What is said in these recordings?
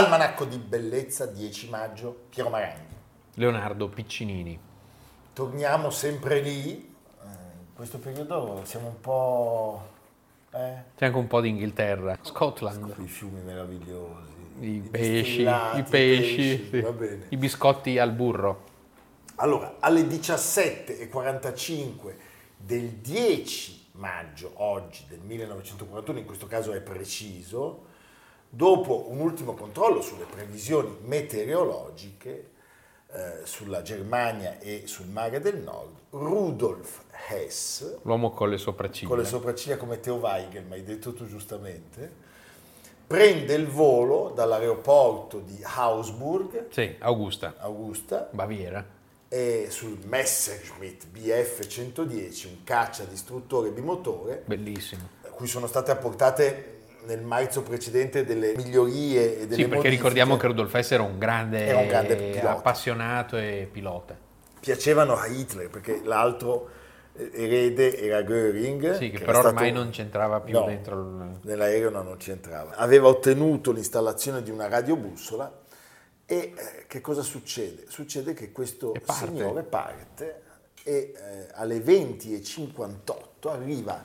Almanacco di Bellezza 10 maggio, Piero Maranghi. Leonardo Piccinini. Torniamo sempre lì, Eh, in questo periodo siamo un po'... Eh, C'è anche un po' di Inghilterra, Scotland, quei fiumi meravigliosi, i pesci, distillati, i pesci, sì. va bene. i biscotti al burro. Allora, alle 17.45 del 10 maggio, oggi del 1941, in questo caso è preciso, dopo un ultimo controllo sulle previsioni meteorologiche eh, sulla Germania e sul mare del nord, Rudolf Hess, L'uomo con le sopracciglia. con le sopracciglia come Theo Weigel, ma hai detto tu giustamente, prende il volo dall'aeroporto di Augsburg, Sì, Augusta, Augusta, Baviera. e sul Messerschmitt Bf 110, un caccia distruttore bimotore, Bellissimo. a cui sono state apportate nel marzo precedente delle migliorie e delle Sì, perché modifiche. ricordiamo che Rudolf Hess era un grande, Era un grande appassionato e pilota. piacevano a Hitler perché l'altro eh, erede era Göring Sì, che, era però stato- ormai non c'entrava più No, dentro il... nell'aereo no, non c'entrava aveva ottenuto l'installazione di una radiobussola e eh, che cosa succede? succede che questo parte. signore parte e eh, alle 20.58 arriva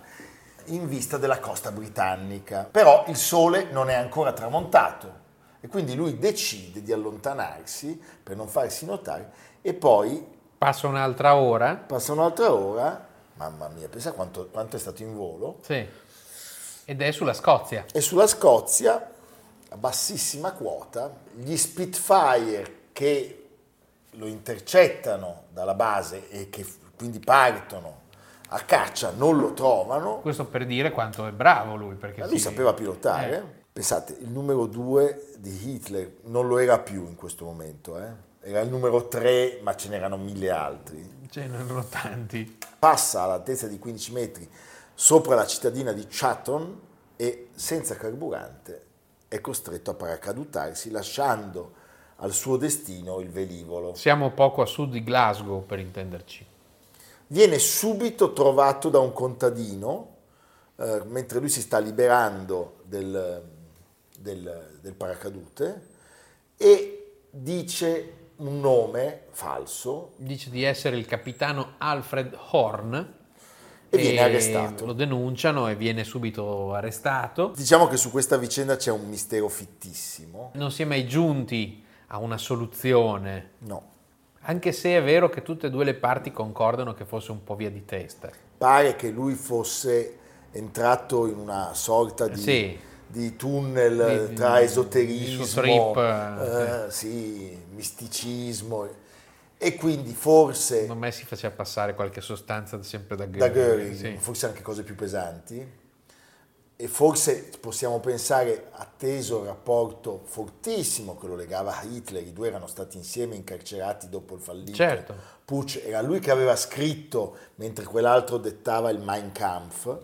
in vista della costa britannica però il sole non è ancora tramontato e quindi lui decide di allontanarsi per non farsi notare e poi Passa un'altra ora. Passa un'altra ora, mamma mia, pensa quanto, quanto è stato in volo. Sì. Ed è sulla Scozia. E sulla Scozia, a bassissima quota, gli Spitfire che lo intercettano dalla base e che quindi partono a caccia non lo trovano, Questo per dire quanto è bravo lui. Perché ma lui sì, sapeva pilotare. Eh. Pensate, il numero 2 di Hitler non lo era più in questo momento, eh. era il numero 3, ma ce n'erano mille altri. Ce ne erano tanti. passa all'altezza di 15 metri sopra la cittadina di Chatham e senza carburante è costretto a paracadutarsi lasciando al suo destino il velivolo. Siamo poco a sud di Glasgow, per intenderci. Viene subito trovato da un contadino eh, mentre lui si sta liberando del, del- del paracadute e dice un nome falso Dice di essere il capitano Alfred Horn. e viene arrestato. Lo denunciano e viene subito arrestato. Diciamo che su questa vicenda c'è un mistero fittissimo. Non si è mai giunti a una soluzione, No, anche se è vero che tutte e due le parti concordano che fosse un po' via di testa. pare che lui fosse entrato in una sorta di, Sì. di tunnel Di- di- tra di esoterismo, trip, eh, sì, misticismo e quindi forse Secondo me si faceva passare qualche sostanza sempre da Göring. da Göring, sì. forse anche cose più pesanti e forse possiamo pensare, atteso il rapporto fortissimo che lo legava a Hitler, i due erano stati insieme incarcerati dopo il fallito Certo. Putsch, era lui che aveva scritto mentre quell'altro dettava il Mein Kampf.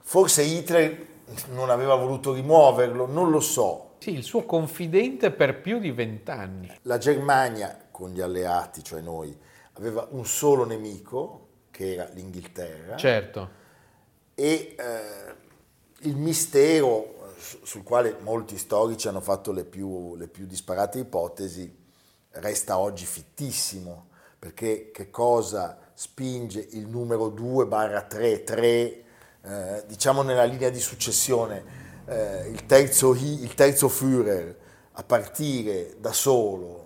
Forse Hitler non aveva voluto rimuoverlo, non lo so. Sì, il suo confidente per più di vent'anni. La Germania, con gli alleati, cioè noi, aveva un solo nemico, che era l'Inghilterra, Certo. E eh, il mistero su- sul quale molti storici hanno fatto le più, le più disparate ipotesi resta oggi fittissimo, perché che cosa spinge il numero 2 barra 3, 3, eh, diciamo nella linea di successione, eh, il, terzo, il terzo Führer a partire da solo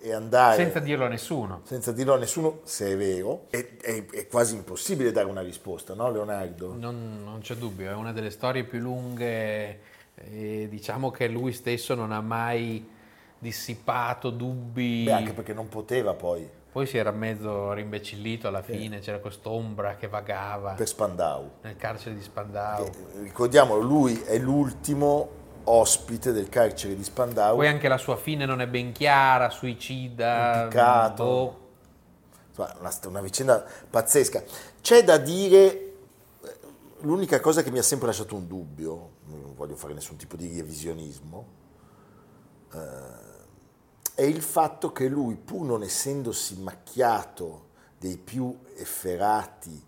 e andare... Senza dirlo a nessuno. Senza dirlo a nessuno, se è vero, è, è, è quasi impossibile dare una risposta, no Leonardo? Non, non c'è dubbio, è una delle storie più lunghe e diciamo che lui stesso non ha mai dissipato dubbi. Beh, anche perché non poteva poi. Poi si era mezzo rimbecillito alla fine, sì. c'era quest'ombra che vagava. Per Spandau. Nel carcere di Spandau. Eh, ricordiamolo, lui è l'ultimo ospite del carcere di Spandau. Poi anche la sua fine non è ben chiara, suicida. Impiccato. Boh. Una, una vicenda pazzesca. C'è da dire, l'unica cosa che mi ha sempre lasciato un dubbio, non voglio fare nessun tipo di revisionismo, eh, è il fatto che lui, pur non essendosi macchiato dei più efferati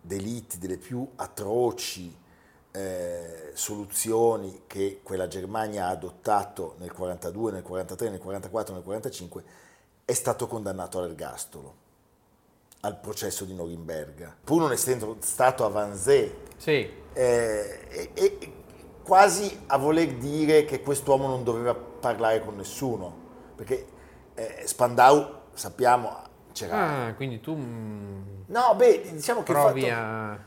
delitti, delle più atroci eh, soluzioni che quella Germania ha adottato nel 42, nel 43, nel 44, nel 45, è stato condannato all'ergastolo, al processo di Norimberga. Pur non essendo stato a Vanzé, sì. eh, e, quasi a voler dire che quest'uomo non doveva parlare con nessuno perché eh, Spandau sappiamo c'era... Ah, quindi tu... Mm, no, beh, diciamo che... Provi fatto... a...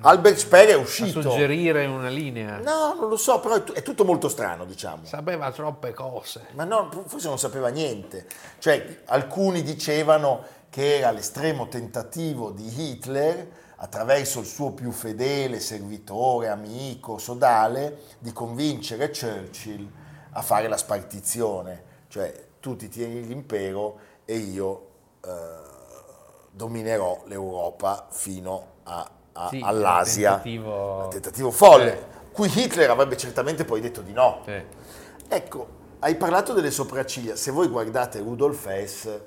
Albert Speer è uscito. A suggerire una linea. No, non lo so, però è, t- è, tutto molto strano, diciamo. Sapeva troppe cose. Ma no, forse non sapeva niente. Cioè, alcuni dicevano che era l'estremo tentativo di Hitler, attraverso il suo più fedele servitore, amico, sodale, di convincere Churchill a fare la spartizione, cioè tu ti tieni l'impero e io eh, dominerò l'Europa fino a, a, sì, all'Asia. Tentativo... Un tentativo folle, eh. cui Hitler avrebbe certamente poi detto di no. Sì. Ecco, hai parlato delle sopracciglia, se voi guardate Rudolf Hess,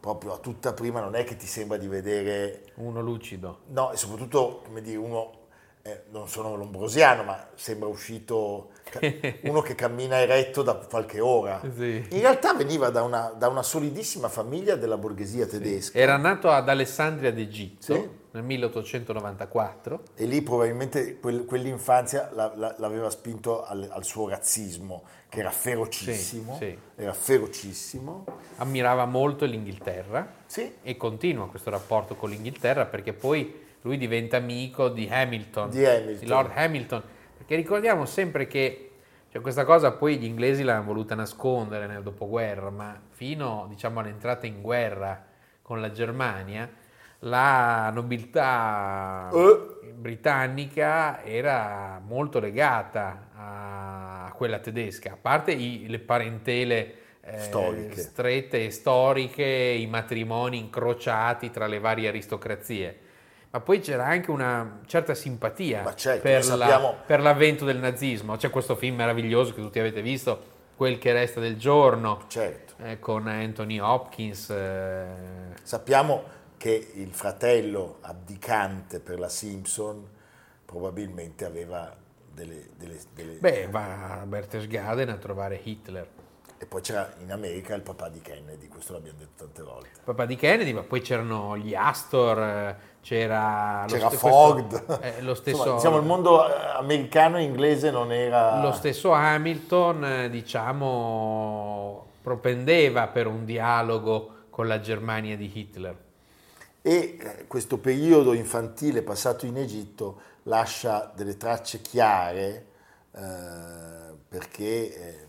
proprio a tutta prima non è che ti sembra di vedere... Uno lucido. No, e soprattutto, come dire, uno eh, non sono lombrosiano, ma sembra uscito uno che cammina eretto da qualche ora. Sì. In realtà veniva da una, da una, solidissima famiglia della borghesia tedesca. Sì. Era nato ad Alessandria d'Egitto sì. Nel 1894. E lì probabilmente quel, quell'infanzia la, la, l'aveva spinto al, al, suo razzismo, che era ferocissimo. Era ferocissimo. Ammirava molto l'Inghilterra e continua questo rapporto con l'Inghilterra perché poi lui diventa amico di Hamilton, di, Hamilton. di Lord Hamilton, perché ricordiamo sempre che cioè, questa cosa poi gli inglesi l'hanno voluta nascondere nel dopoguerra, ma fino diciamo, all'entrata in guerra con la Germania, la nobiltà uh. britannica era molto legata a quella tedesca, a parte i, le parentele eh, storiche. strette e storiche, i matrimoni incrociati tra le varie aristocrazie ma poi c'era anche una certa simpatia certo, per, la, per, l'avvento del nazismo. C'è questo film meraviglioso che tutti avete visto, Quel che resta del giorno, certo. eh, con Anthony Hopkins. Eh. Sappiamo che il fratello abdicante per la Simpson probabilmente aveva delle... delle, delle... Beh, va a Berchtesgaden a trovare Hitler. E poi c'era in America il papà di Kennedy, questo l'abbiamo detto tante volte. Il papà di Kennedy, ma poi c'erano gli Astor, eh, c'era, c'era st-. Questo, eh, lo stesso, Insomma, diciamo il mondo eh, americano e inglese non era... Lo stesso Hamilton, eh, diciamo, propendeva per un dialogo con la Germania di Hitler. E questo periodo infantile passato in Egitto lascia delle tracce chiare eh, perché... Eh,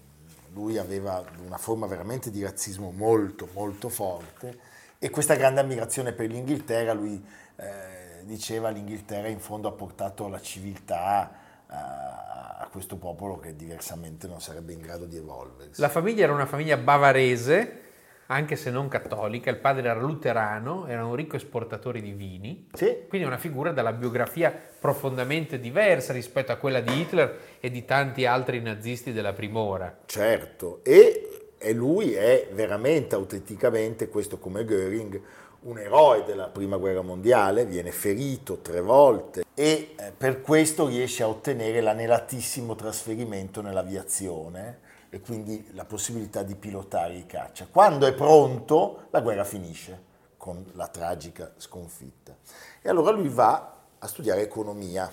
lui aveva una forma veramente di razzismo molto molto forte e questa grande ammirazione per l'Inghilterra, lui eh, diceva l'Inghilterra in fondo ha portato la civiltà a, a questo popolo che diversamente non sarebbe in grado di evolversi. La famiglia era una famiglia bavarese anche se non cattolica, il padre era luterano, era un ricco esportatore di vini, sì. quindi una figura dalla biografia profondamente diversa rispetto a quella di Hitler e di tanti altri nazisti della prima ora. Certo, e, e lui è veramente, autenticamente, questo come Göring, un eroe della prima guerra mondiale, viene ferito tre volte e eh, per questo riesce a ottenere l'anelatissimo trasferimento nell'aviazione e quindi la possibilità di pilotare i caccia. Quando è pronto, la guerra finisce con la tragica sconfitta. E allora lui va a studiare economia.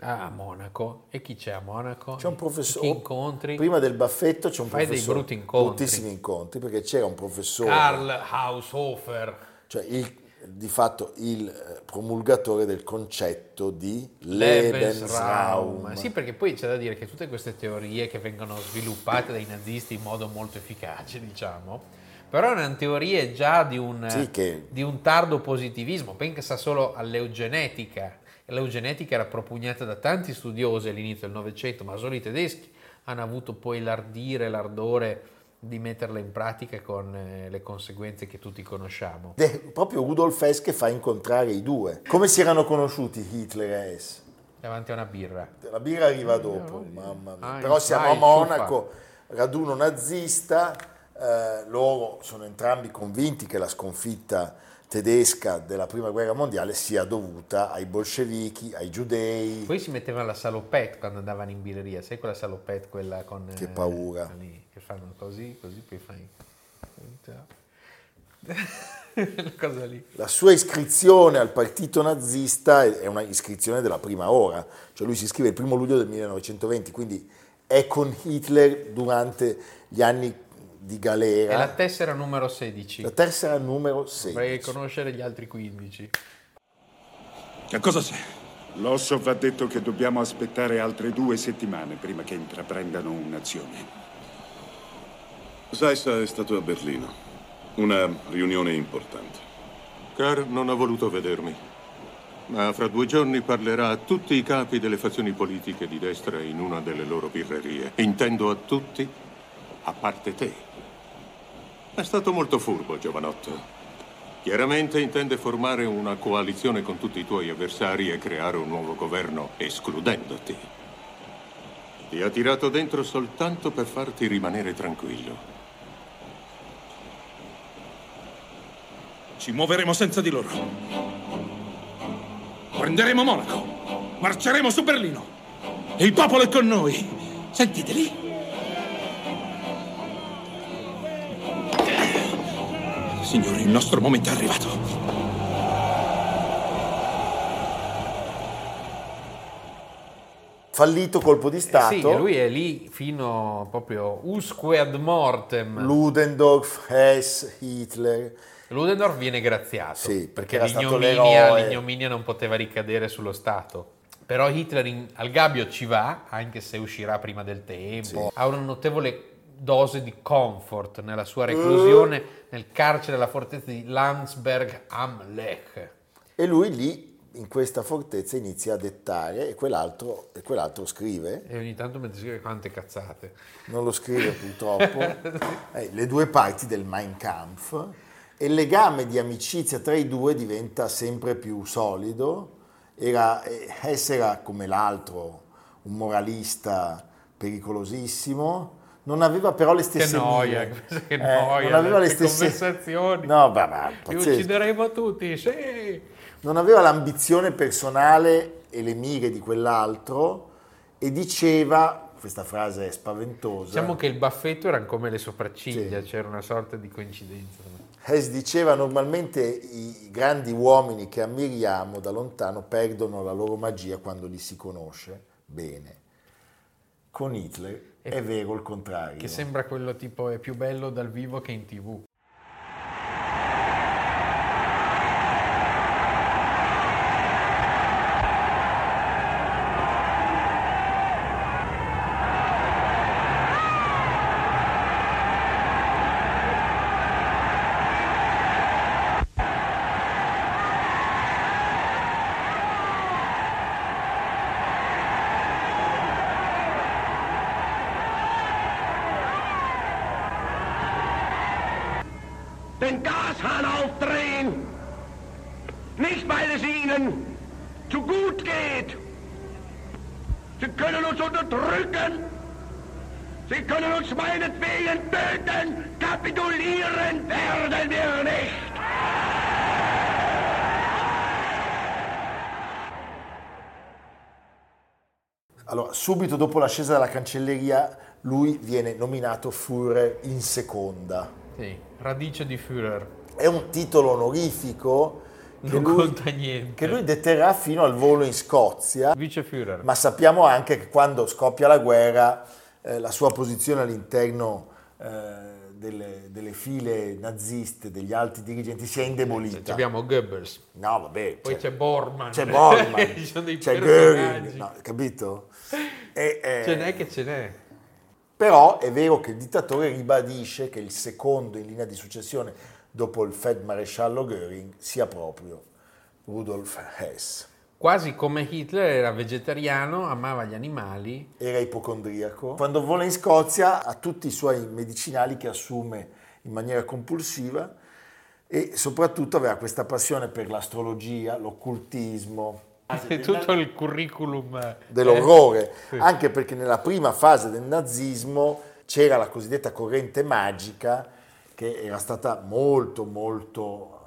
Ah, a Monaco. E chi c'è a Monaco? C'è un professore. Chi incontri? Prima del baffetto c'è un Fai dei professore. brutti incontri. Bruttissimi incontri, perché c'era un professore. Karl Haushofer. cioè il- di fatto il eh, promulgatore del concetto di Lebensraum. Sì, perché poi c'è da dire che tutte queste teorie che vengono sviluppate dai nazisti in modo molto efficace, diciamo, però erano teorie già di un, Sì, che- di un tardo positivismo. Pensa solo all'eugenetica. L'eugenetica era propugnata da tanti studiosi all'inizio del Novecento, ma solo i tedeschi hanno avuto poi l'ardire, l'ardore di metterla in pratica con eh, le conseguenze che tutti conosciamo. È proprio Rudolf Hess che fa incontrare i due. Come si erano conosciuti Hitler e Hess? Davanti a una birra. La birra arriva dopo, mamma mia. Ah, Però siamo ah, a Monaco, raduno nazista, eh, loro sono entrambi convinti che la sconfitta tedesca della prima guerra mondiale sia dovuta ai bolscevichi, ai giudei. Poi si mettevano la salopette quando andavano in birreria, sai quella salopette, quella con... Che eh, paura. lì, che fanno così, così, poi fai... La cosa lì. La sua iscrizione al partito nazista è è una iscrizione della prima ora, cioè lui si iscrive il primo luglio del 1920, quindi è con Hitler durante gli anni di E galera. la tessera numero 16. La tessera numero 6. Dovrei conoscere gli altri 15. Che cosa c'è? L'Ossoff ha detto che dobbiamo aspettare altre due settimane prima che intraprendano un'azione. Zeissa è stato a Berlino. Una riunione importante. Carr non ha voluto vedermi, ma fra due giorni parlerà a tutti i capi delle fazioni politiche di destra in una delle loro birrerie. Intendo a tutti, a parte te. È stato molto furbo, giovanotto. Chiaramente intende formare una coalizione con tutti i tuoi avversari e creare un nuovo governo, escludendoti. Ti ha tirato dentro soltanto per farti rimanere tranquillo. Ci muoveremo senza di loro. Prenderemo Monaco. Marceremo su Berlino. Il popolo è con noi. Sentiteli. Signori, il nostro momento è arrivato. Fallito colpo di Eh Stato. sì, e lui è lì fino proprio usque ad mortem. Ludendorff, Hess, Hitler. Ludendorff viene graziato Sì, perché perché, l'ignominia, l'ignominia non poteva ricadere sullo Stato. Però Hitler in- al gabbio ci va, anche se uscirà prima del tempo. Ha una notevole dose di comfort nella sua reclusione nel carcere della fortezza di Landsberg am Lech. E lui lì, in questa fortezza, inizia a dettare e quell'altro, e quell'altro scrive. E ogni tanto mentre scrive quante cazzate. non lo scrive purtroppo, eh, le due parti del Mein Kampf e il legame di amicizia tra i due diventa sempre più solido. Era, eh, Hess era come l'altro un moralista pericolosissimo, non aveva però le stesse noia, mire. che Eh, noia, non aveva le che stesse conversazioni. No, beh, ma Li uccideremo tutti, sì! Non aveva l'ambizione personale e le mire di quell'altro e diceva, questa frase è spaventosa, Diciamo che il baffetto erano come le sopracciglia, Sì. c'era una sorta di coincidenza. Hess diceva normalmente i grandi uomini che ammiriamo da lontano perdono la loro magia quando li si conosce bene. Con Hitler è vero il contrario. Che sembra quello tipo è più bello dal vivo che in tv. Subito dopo l'ascesa dalla cancelleria, lui viene nominato Führer in seconda. Sì, radice di Führer. È un titolo onorifico che lui, conta niente. che lui deterrà fino al volo in Scozia, Vice Führer. ma sappiamo anche che quando scoppia la guerra eh, la sua posizione all'interno eh, delle, delle file naziste, degli alti dirigenti, si è indebolita. Cioè, abbiamo Goebbels. No, vabbè. Poi c'è Bormann. C'è Bormann, sono dei c'è. Göring, no, capito? E, eh, Ce n'è che ce n'è. Però è vero che il dittatore ribadisce che il secondo in linea di successione dopo il Feldmaresciallo Göring sia proprio Rudolf Hess. Quasi come Hitler era vegetariano, amava gli animali. Era ipocondriaco. Quando vola in Scozia ha tutti i suoi medicinali che assume in maniera compulsiva e soprattutto aveva questa passione per l'astrologia, l'occultismo, Tutto il curriculum eh, dell'orrore, sì. anche perché nella prima fase del nazismo c'era la cosiddetta corrente magica che era stata molto molto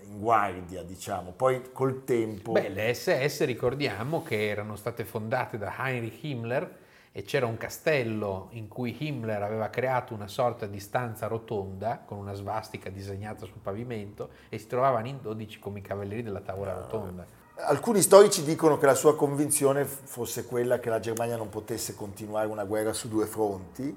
eh, in guardia, diciamo. Poi col tempo Beh, le SS ricordiamo che erano state fondate da Heinrich Himmler e c'era un castello in cui Himmler aveva creato una sorta di stanza rotonda con una svastica disegnata sul pavimento e si trovavano in 12 come i cavalieri della tavola rotonda. Alcuni storici dicono che la sua convinzione fosse quella che la Germania non potesse continuare una guerra su due fronti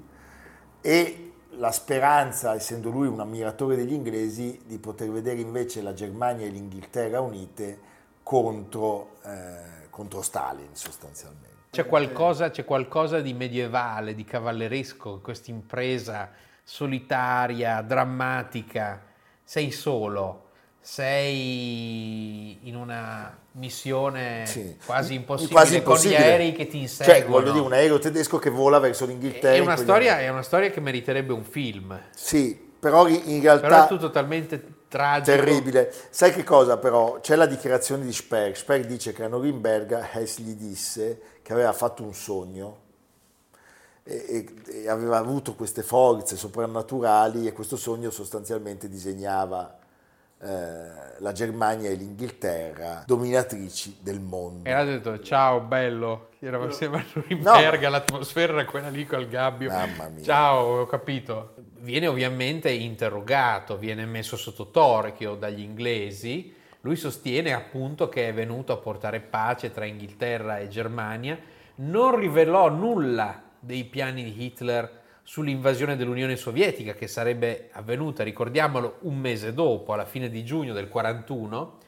e la speranza, essendo lui un ammiratore degli inglesi, di poter vedere invece la Germania e l'Inghilterra unite contro, eh, contro Stalin sostanzialmente. C'è qualcosa, c'è qualcosa di medievale, di cavalleresco, in questa impresa solitaria, drammatica. Sei solo, sei in una missione Sì. quasi impossibile, Quasi con gli aerei che ti inseguono. Cioè, voglio dire, un aereo tedesco che vola verso l'Inghilterra. è, una storia, è una storia che meriterebbe un film, Sì, però in realtà... però è tutto talmente tragico. Terribile. Sai che cosa però? C'è la dichiarazione di Sperg. Sperg dice che a Norimberga Hess gli disse che aveva fatto un sogno e, e- e aveva avuto queste forze soprannaturali e questo sogno sostanzialmente disegnava eh, la Germania e l'Inghilterra dominatrici del mondo. E ha detto ciao bello, eravamo insieme a Norimberga, l'atmosfera era quella lì col gabbio. Mamma mia. Ciao, ho capito. Viene ovviamente interrogato, viene messo sotto torchio dagli inglesi. Lui sostiene appunto che è venuto a portare pace tra Inghilterra e Germania. Non rivelò nulla dei piani di Hitler sull'invasione dell'Unione Sovietica che sarebbe avvenuta, ricordiamolo, un mese dopo, alla fine di giugno del 41.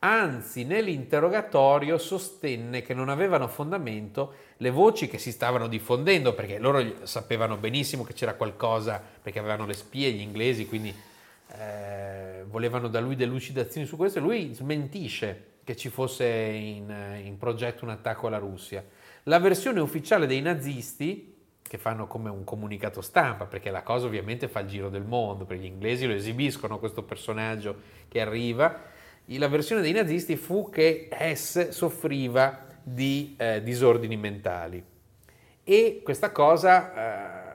Anzi, nell'interrogatorio sostenne che non avevano fondamento le voci che si stavano diffondendo, perché loro sapevano benissimo che c'era qualcosa, perché avevano le spie gli inglesi, quindi eh, volevano da lui delucidazioni su questo, e lui smentisce che ci fosse in, in progetto un attacco alla Russia. La versione ufficiale dei nazisti, che fanno come un comunicato stampa, perché la cosa ovviamente fa il giro del mondo, perché gli inglesi lo esibiscono questo personaggio che arriva, la versione dei nazisti fu che Hess soffriva di eh, disordini mentali. E questa cosa eh,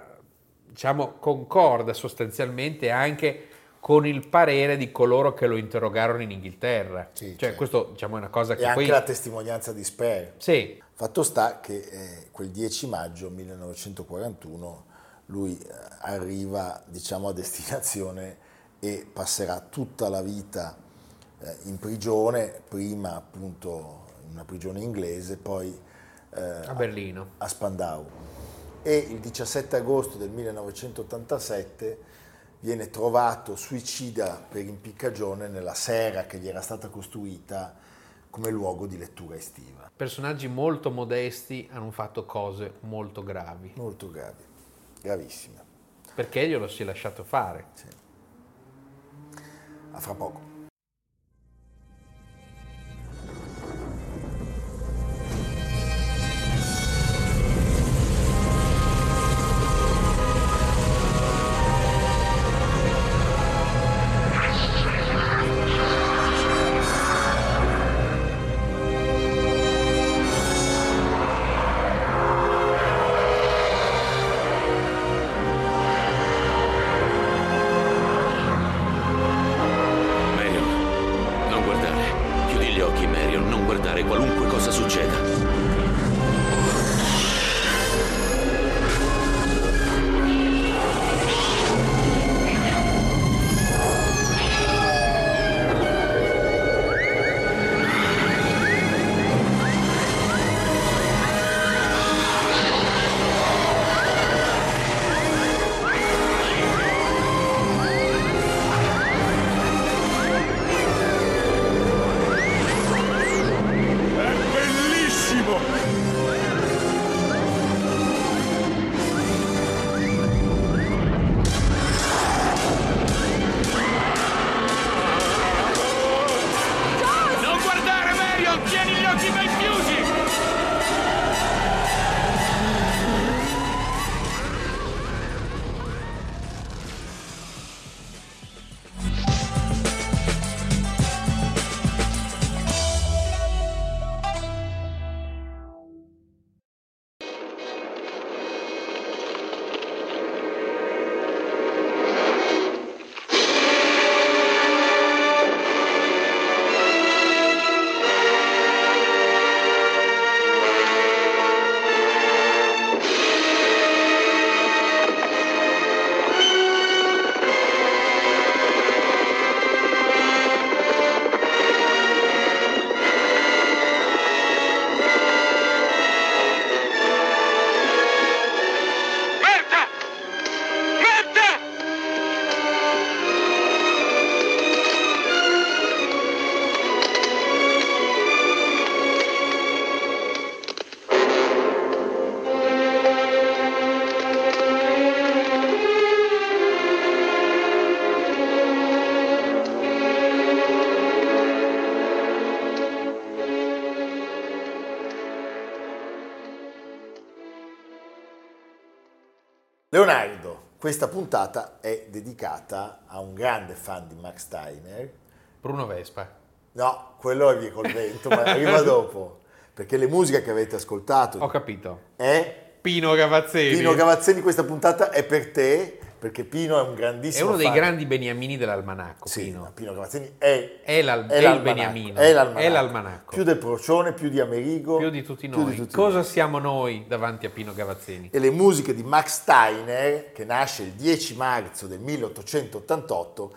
diciamo concorda sostanzialmente anche con il parere di coloro che lo interrogarono in Inghilterra. Sì, cioè certo. questo diciamo è una cosa che E anche poi la testimonianza di Sperg. sì, Fatto sta che eh, quel 10 maggio 1941 lui eh, arriva diciamo, a destinazione e passerà tutta la vita eh, in prigione, prima appunto in una prigione inglese, poi eh, a Berlino. a Spandau. E il 17 agosto del 1987 viene trovato suicida per impiccagione nella serra che gli era stata costruita come luogo di lettura estiva. Personaggi molto modesti hanno fatto cose molto gravi, Molto gravi, gravissime. perché glielo si è lasciato fare. A fra poco. Leonardo, questa puntata è dedicata a un grande fan di Max Steiner. Bruno Vespa. No, quello è via col vento, ma arriva dopo. Perché le musiche che avete ascoltato Ho capito. è Pino Gavazzini. Pino Gavazzeni, questa puntata è per te, perché Pino è un è grandissimo uno dei fan. grandi beniamini dell'almanacco. Sì, Pino. Pino Gavazzeni è, È l'al- è il l'almanacco, beniamino, È l'almanacco. è l'almanacco. Più del Procione, più di Amerigo. Più di tutti noi. di tutti Cosa noi. siamo noi davanti a Pino Gavazzini? E le musiche di Max Steiner, che nasce il 10 marzo del 1888,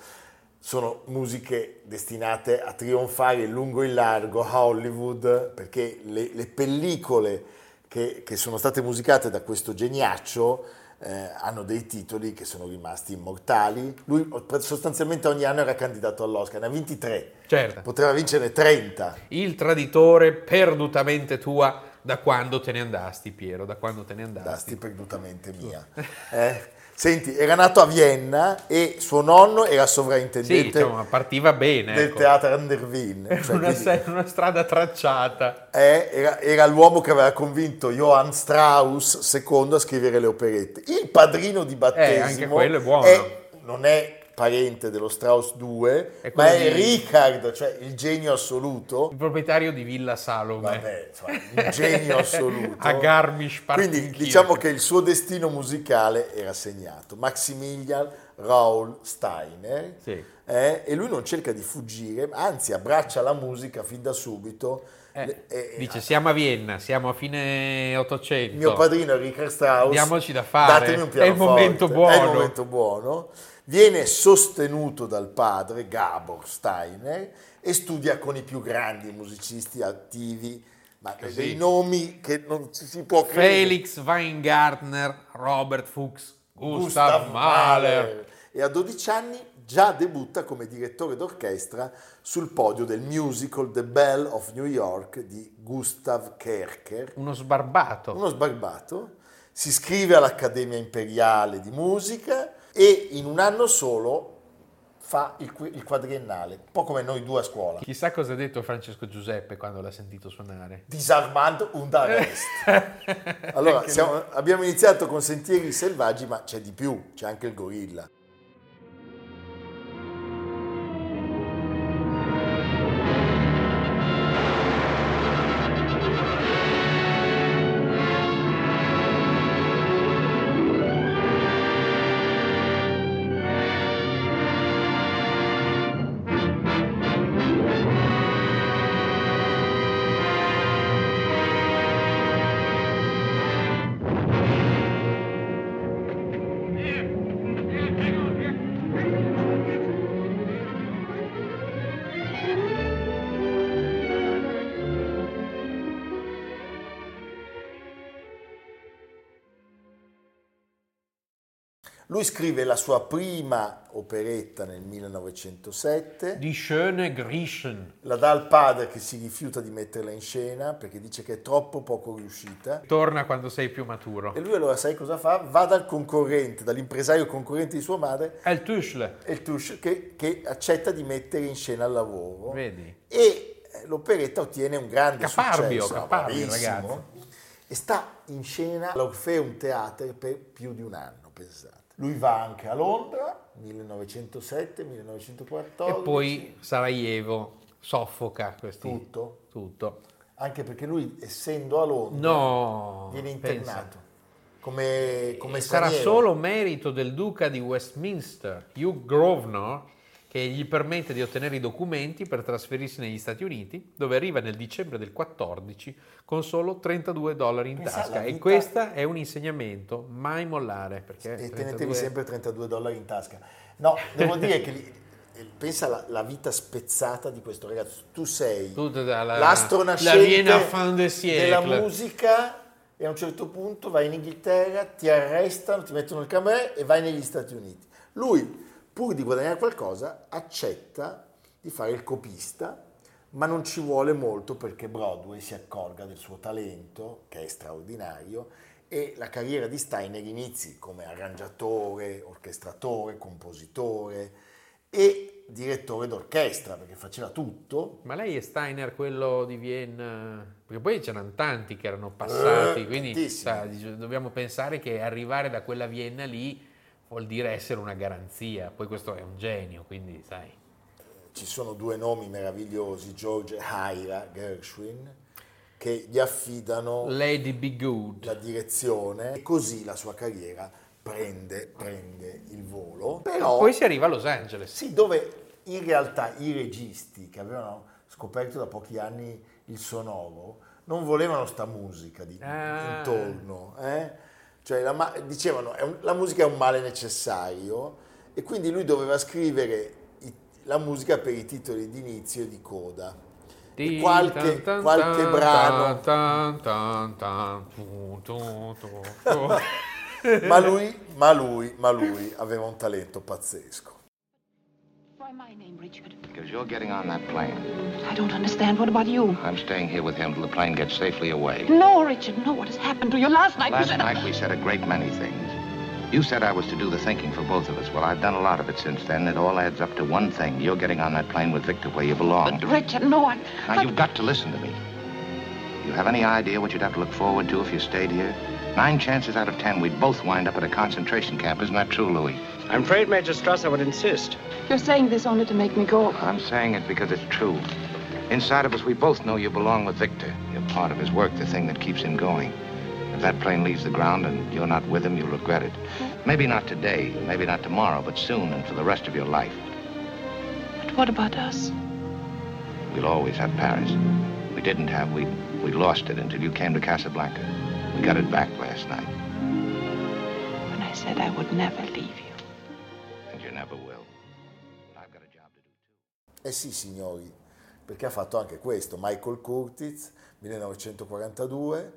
sono musiche destinate a trionfare in lungo e in largo a Hollywood, perché le, le pellicole che, che sono state musicate da questo geniaccio eh, hanno dei titoli che sono rimasti immortali. Lui sostanzialmente ogni anno era candidato all'Oscar, ne ha vinti tre, Certo. poteva vincere 30. Il traditore perdutamente tua da quando te ne andasti, Piero, da quando te ne andasti. Dasti perdutamente mia. Eh? Senti, era nato a Vienna e suo nonno era Sì, sovrintendente insomma, partiva bene. del ecco. teatro Under Wien. Era Cioè, una, se- una strada tracciata. eh, era, era l'uomo che aveva convinto Johann Strauss II a scrivere le operette. Il padrino di battesimo Eh, anche quello è buono. non è parente dello Strauss II, È ma quello è di- Richard, cioè il genio assoluto. Il proprietario di Villa Salome. Vabbè, insomma, un genio assoluto. A Garmisch Quindi diciamo che il suo destino musicale era segnato. Maximilian Raoul Steiner. Sì. eh, e lui non cerca di fuggire, anzi abbraccia la musica fin da subito. Eh, Le- e- dice siamo a Vienna, siamo a fine 800. mio padrino Richard Strauss. Diamoci da fare, Datemi un è il pianoforte, momento È il buono. momento buono. Viene sostenuto dal padre Gabor Steiner e studia con i più grandi musicisti attivi, ma Così. dei nomi che non ci si può credere. Felix Weingartner, Robert Fuchs, Gustav, Mahler. E a 12 anni già debutta come direttore d'orchestra sul podio del musical The Bell of New York di Gustav Kerker, Uno sbarbato. uno sbarbato. Si iscrive all'Accademia Imperiale di Musica e in un anno solo fa il, il quadriennale, un po' come noi due a scuola. Chissà cosa ha detto Francesco Giuseppe quando l'ha sentito suonare. Disarmando un arrest. Allora, siamo- abbiamo iniziato con Sentieri Selvaggi, ma c'è di più, c'è anche il gorilla. Lui scrive la sua prima operetta nel 1907, Die schöne Griechen. la dà al padre che si rifiuta di metterla in scena perché dice che è troppo poco riuscita. Torna quando sei più maturo. E lui allora sai cosa fa? Va dal concorrente, dall'impresario concorrente di sua madre, il Tuschle. e il Tusch, che, che accetta di mettere in scena il lavoro. Vedi? E eh, l'operetta ottiene un grande Caparbio, successo. caparbio, bravissimo. ragazzi. E sta in scena all'Orpheum Theatre per più di un anno, pensate. Lui va anche a Londra, 1907, 1914. E poi Sarajevo soffoca questi... Tutto. Tutto. Anche perché lui, essendo a Londra, No, viene pensa. internato. Come, come sarà solo merito del duca di Westminster, Hugh Grosvenor, che gli permette di ottenere i documenti per trasferirsi negli Stati Uniti, dove arriva nel dicembre del 14 con solo 32 dollari in Pensa tasca. E questo è un insegnamento, mai mollare. Perché E 32 tenetevi sempre 32 dollari in tasca. No, devo dire che pensa alla la vita spezzata di questo ragazzo. Tu sei la nascente Vienna fin de siècle. della musica e a un certo punto vai in Inghilterra, ti arrestano, ti mettono il camerè e vai negli Stati Uniti. Lui, pur di guadagnare qualcosa, accetta di fare il copista, ma non ci vuole molto perché Broadway si accorga del suo talento, che è straordinario, e la carriera di Steiner inizi come arrangiatore, orchestratore, compositore e direttore d'orchestra perché faceva tutto. Ma lei è Steiner quello di Vienna? Perché poi c'erano tanti che erano passati, Eh, quindi sa, dobbiamo pensare che arrivare da quella Vienna lì vuol dire essere una garanzia. Poi questo è un genio, quindi sai. Ci sono due nomi meravigliosi, George e Haira Gershwin, che gli affidano Lady Be Good. la direzione e così la sua carriera prende, prende il volo. Però, Poi si arriva a Los Angeles. sì, dove in realtà i registi che avevano scoperto da pochi anni il sonoro non volevano sta musica di, Ah. intorno. eh? Cioè, la dicevano un- la musica è un male necessario e quindi lui doveva scrivere i- la musica per i titoli di inizio e di coda. E Tin, qualche, qualche brano ma lui, ma lui, ma lui aveva un talento pazzesco. Why my name, Richard? Because you're getting on that plane. I don't understand. What about you? I'm staying here with him till the plane gets safely away. No, Richard, no. What has happened to you? Last night Last said... night we said a great many things. You said I was to do the thinking for both of us. Well, I've done a lot of it since then. It all adds up to one thing. You're getting on that plane with Victor where you belong. But, Richard, no, I... Now, I- you've got to listen to me. You have any idea what you'd have to look forward to if you stayed here? Nine chances out of ten, we'd both wind up at a concentration camp. Isn't that true, Louis? I'm afraid Major Strasser would insist. You're saying this only to make me go. I'm saying it because it's true. Inside of us, we both know you belong with Victor. You're part of his work, the thing that keeps him going. If that plane leaves the ground and you're not with him, you'll regret it. Maybe not today, maybe not tomorrow, but soon and for the rest of your life. But what about us? We'll always have Paris. We didn't have, we, we lost it until you came to Casablanca. We got it back last night, When I said I would never leave Eh sì, signori, perché ha fatto anche questo, Michael Curtiz, 1942,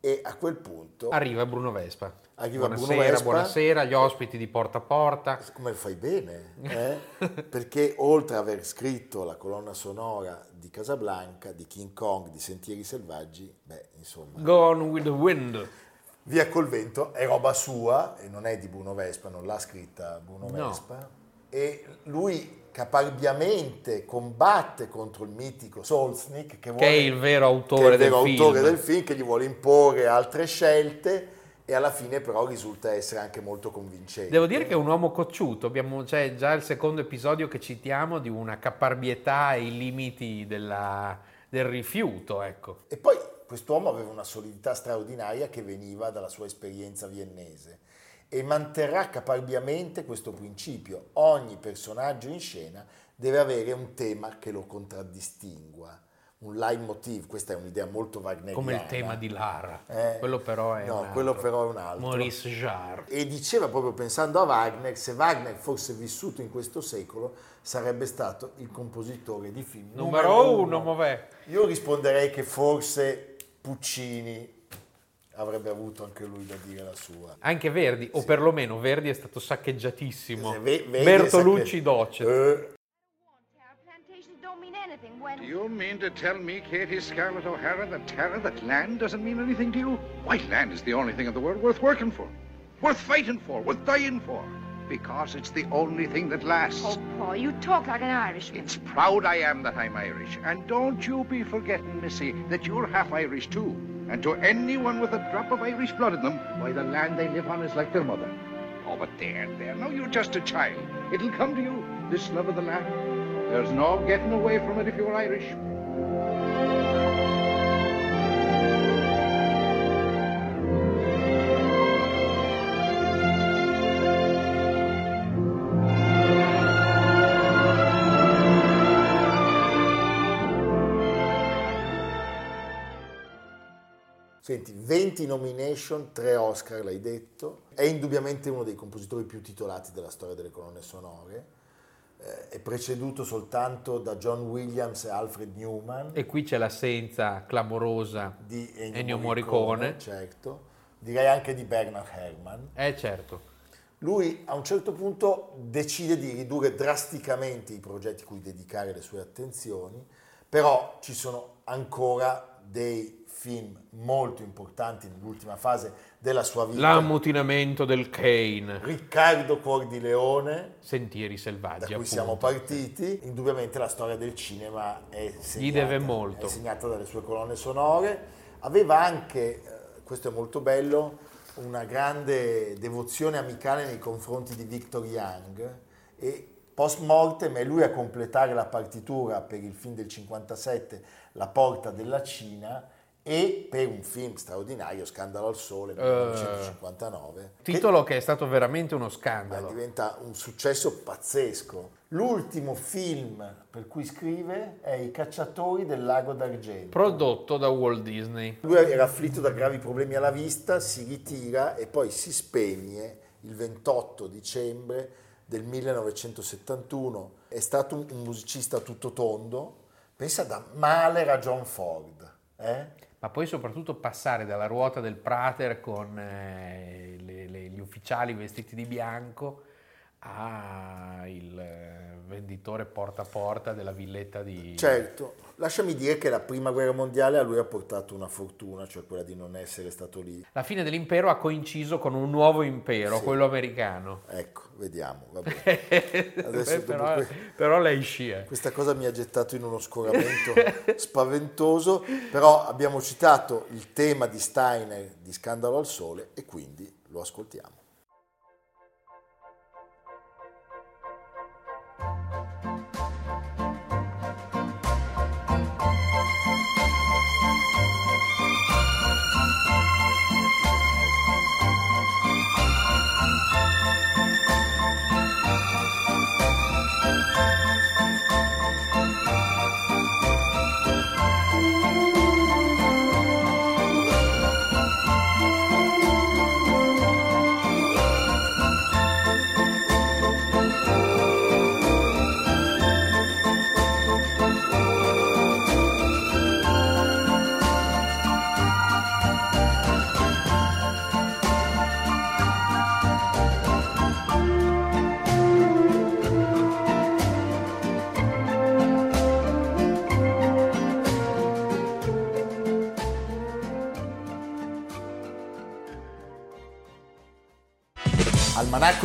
e a quel punto, Arriva Bruno Vespa. Arriva Bruno buonasera, Vespa. buonasera, gli ospiti di porta a porta. come fai bene, eh? perché oltre ad aver scritto la colonna sonora di Casablanca, di King Kong, di Sentieri Selvaggi, beh, insomma, Gone with the wind. Via col vento è roba sua e non è di Bruno Vespa, non l'ha scritta Bruno No. Vespa. E lui caparbiamente combatte contro il mitico Solznik, che, vuole- Che è il vero che è autore il vero del autore film. del film, che gli vuole imporre altre scelte e alla fine però risulta essere anche molto convincente. Devo dire che è un uomo cocciuto, abbiamo c'è già il secondo episodio che citiamo di una caparbietà ai limiti della- del rifiuto, ecco. E poi quest'uomo aveva una solidità straordinaria che veniva dalla sua esperienza viennese e manterrà caparbiamente questo principio. Ogni personaggio in scena deve avere un tema che lo contraddistingua, un leitmotiv. Questa è un'idea molto wagneriana. Come il tema di Lara. Eh, quello però è no, quello però è un altro. Maurice Jarre. E diceva proprio pensando a Wagner, se Wagner fosse vissuto in questo secolo sarebbe stato il compositore di film Numero uno, Movè. Io risponderei che forse Puccini avrebbe avuto anche lui da dire la sua. Anche Verdi, o perlomeno Verdi è stato saccheggiatissimo. Eh, Ve- Bertolucci che- Docet. Eh, Plantations don't mean anything when... Do you mean to tell me, Katie Scarlett O'Hara, that Tara, that land doesn't mean anything to you? Why, land is the only thing in the world worth working for, worth fighting for, worth dying for. Because it's the only thing that lasts. Oh, Paul, you talk like an Irishman. It's proud I am that I'm Irish. And don't you be forgetting, Missy, that you're half Irish too. And to anyone with a drop of Irish blood in them, why, the land they live on is like their mother. Oh, but there, there, No, you're just a child. It'll come to you, this love of the land. There's no getting away from it if you're Irish. 20 nomination, 3 Oscar, l'hai detto. È indubbiamente uno dei compositori più titolati della storia delle colonne sonore. Eh, è preceduto soltanto da John Williams e Alfred Newman. E qui c'è l'assenza clamorosa di Ennio, Ennio Morricone, Morricone. certo. Direi anche di Bernard Herrmann. Eh certo. Lui a un certo punto decide di ridurre drasticamente i progetti cui dedicare le sue attenzioni, però ci sono ancora dei film molto importanti nell'ultima fase della sua vita. L'ammutinamento del Kane. Riccardo Cuor di Leone, Sentieri selvaggi. da cui appunto. siamo partiti. Indubbiamente la storia del cinema è segnata, è segnata dalle sue colonne sonore. Aveva anche, eh, questo è molto bello, una grande devozione amicale nei confronti di Victor Young e post mortem è lui a completare la partitura per il film del 57 La porta della Cina e per un film straordinario Scandalo al sole del Eh. 1959 che- Titolo che è stato veramente uno scandalo. diventa un successo pazzesco. L'ultimo film per cui scrive è I cacciatori del lago d'argento. Prodotto da Walt Disney. Lui era afflitto da gravi problemi alla vista, si ritira e poi si spegne il 28 dicembre del 1971. È stato un, musicista tutto tondo. Pensa da Mahler a John Ford. eh? Ma poi soprattutto passare dalla ruota del Prater con eh, le- le- gli ufficiali vestiti di bianco a il eh, venditore porta a porta della villetta di... Certo, lasciami dire che la prima guerra mondiale a lui ha portato una fortuna, cioè quella di non essere stato lì. La fine dell'impero ha coinciso con un nuovo impero, Sì. quello americano. Ecco, vediamo. Adesso Beh, però, que- però lei scia. Questa cosa mi ha gettato in uno scoramento spaventoso, però abbiamo citato il tema di Steiner di Scandalo al Sole e quindi lo ascoltiamo. Thank you.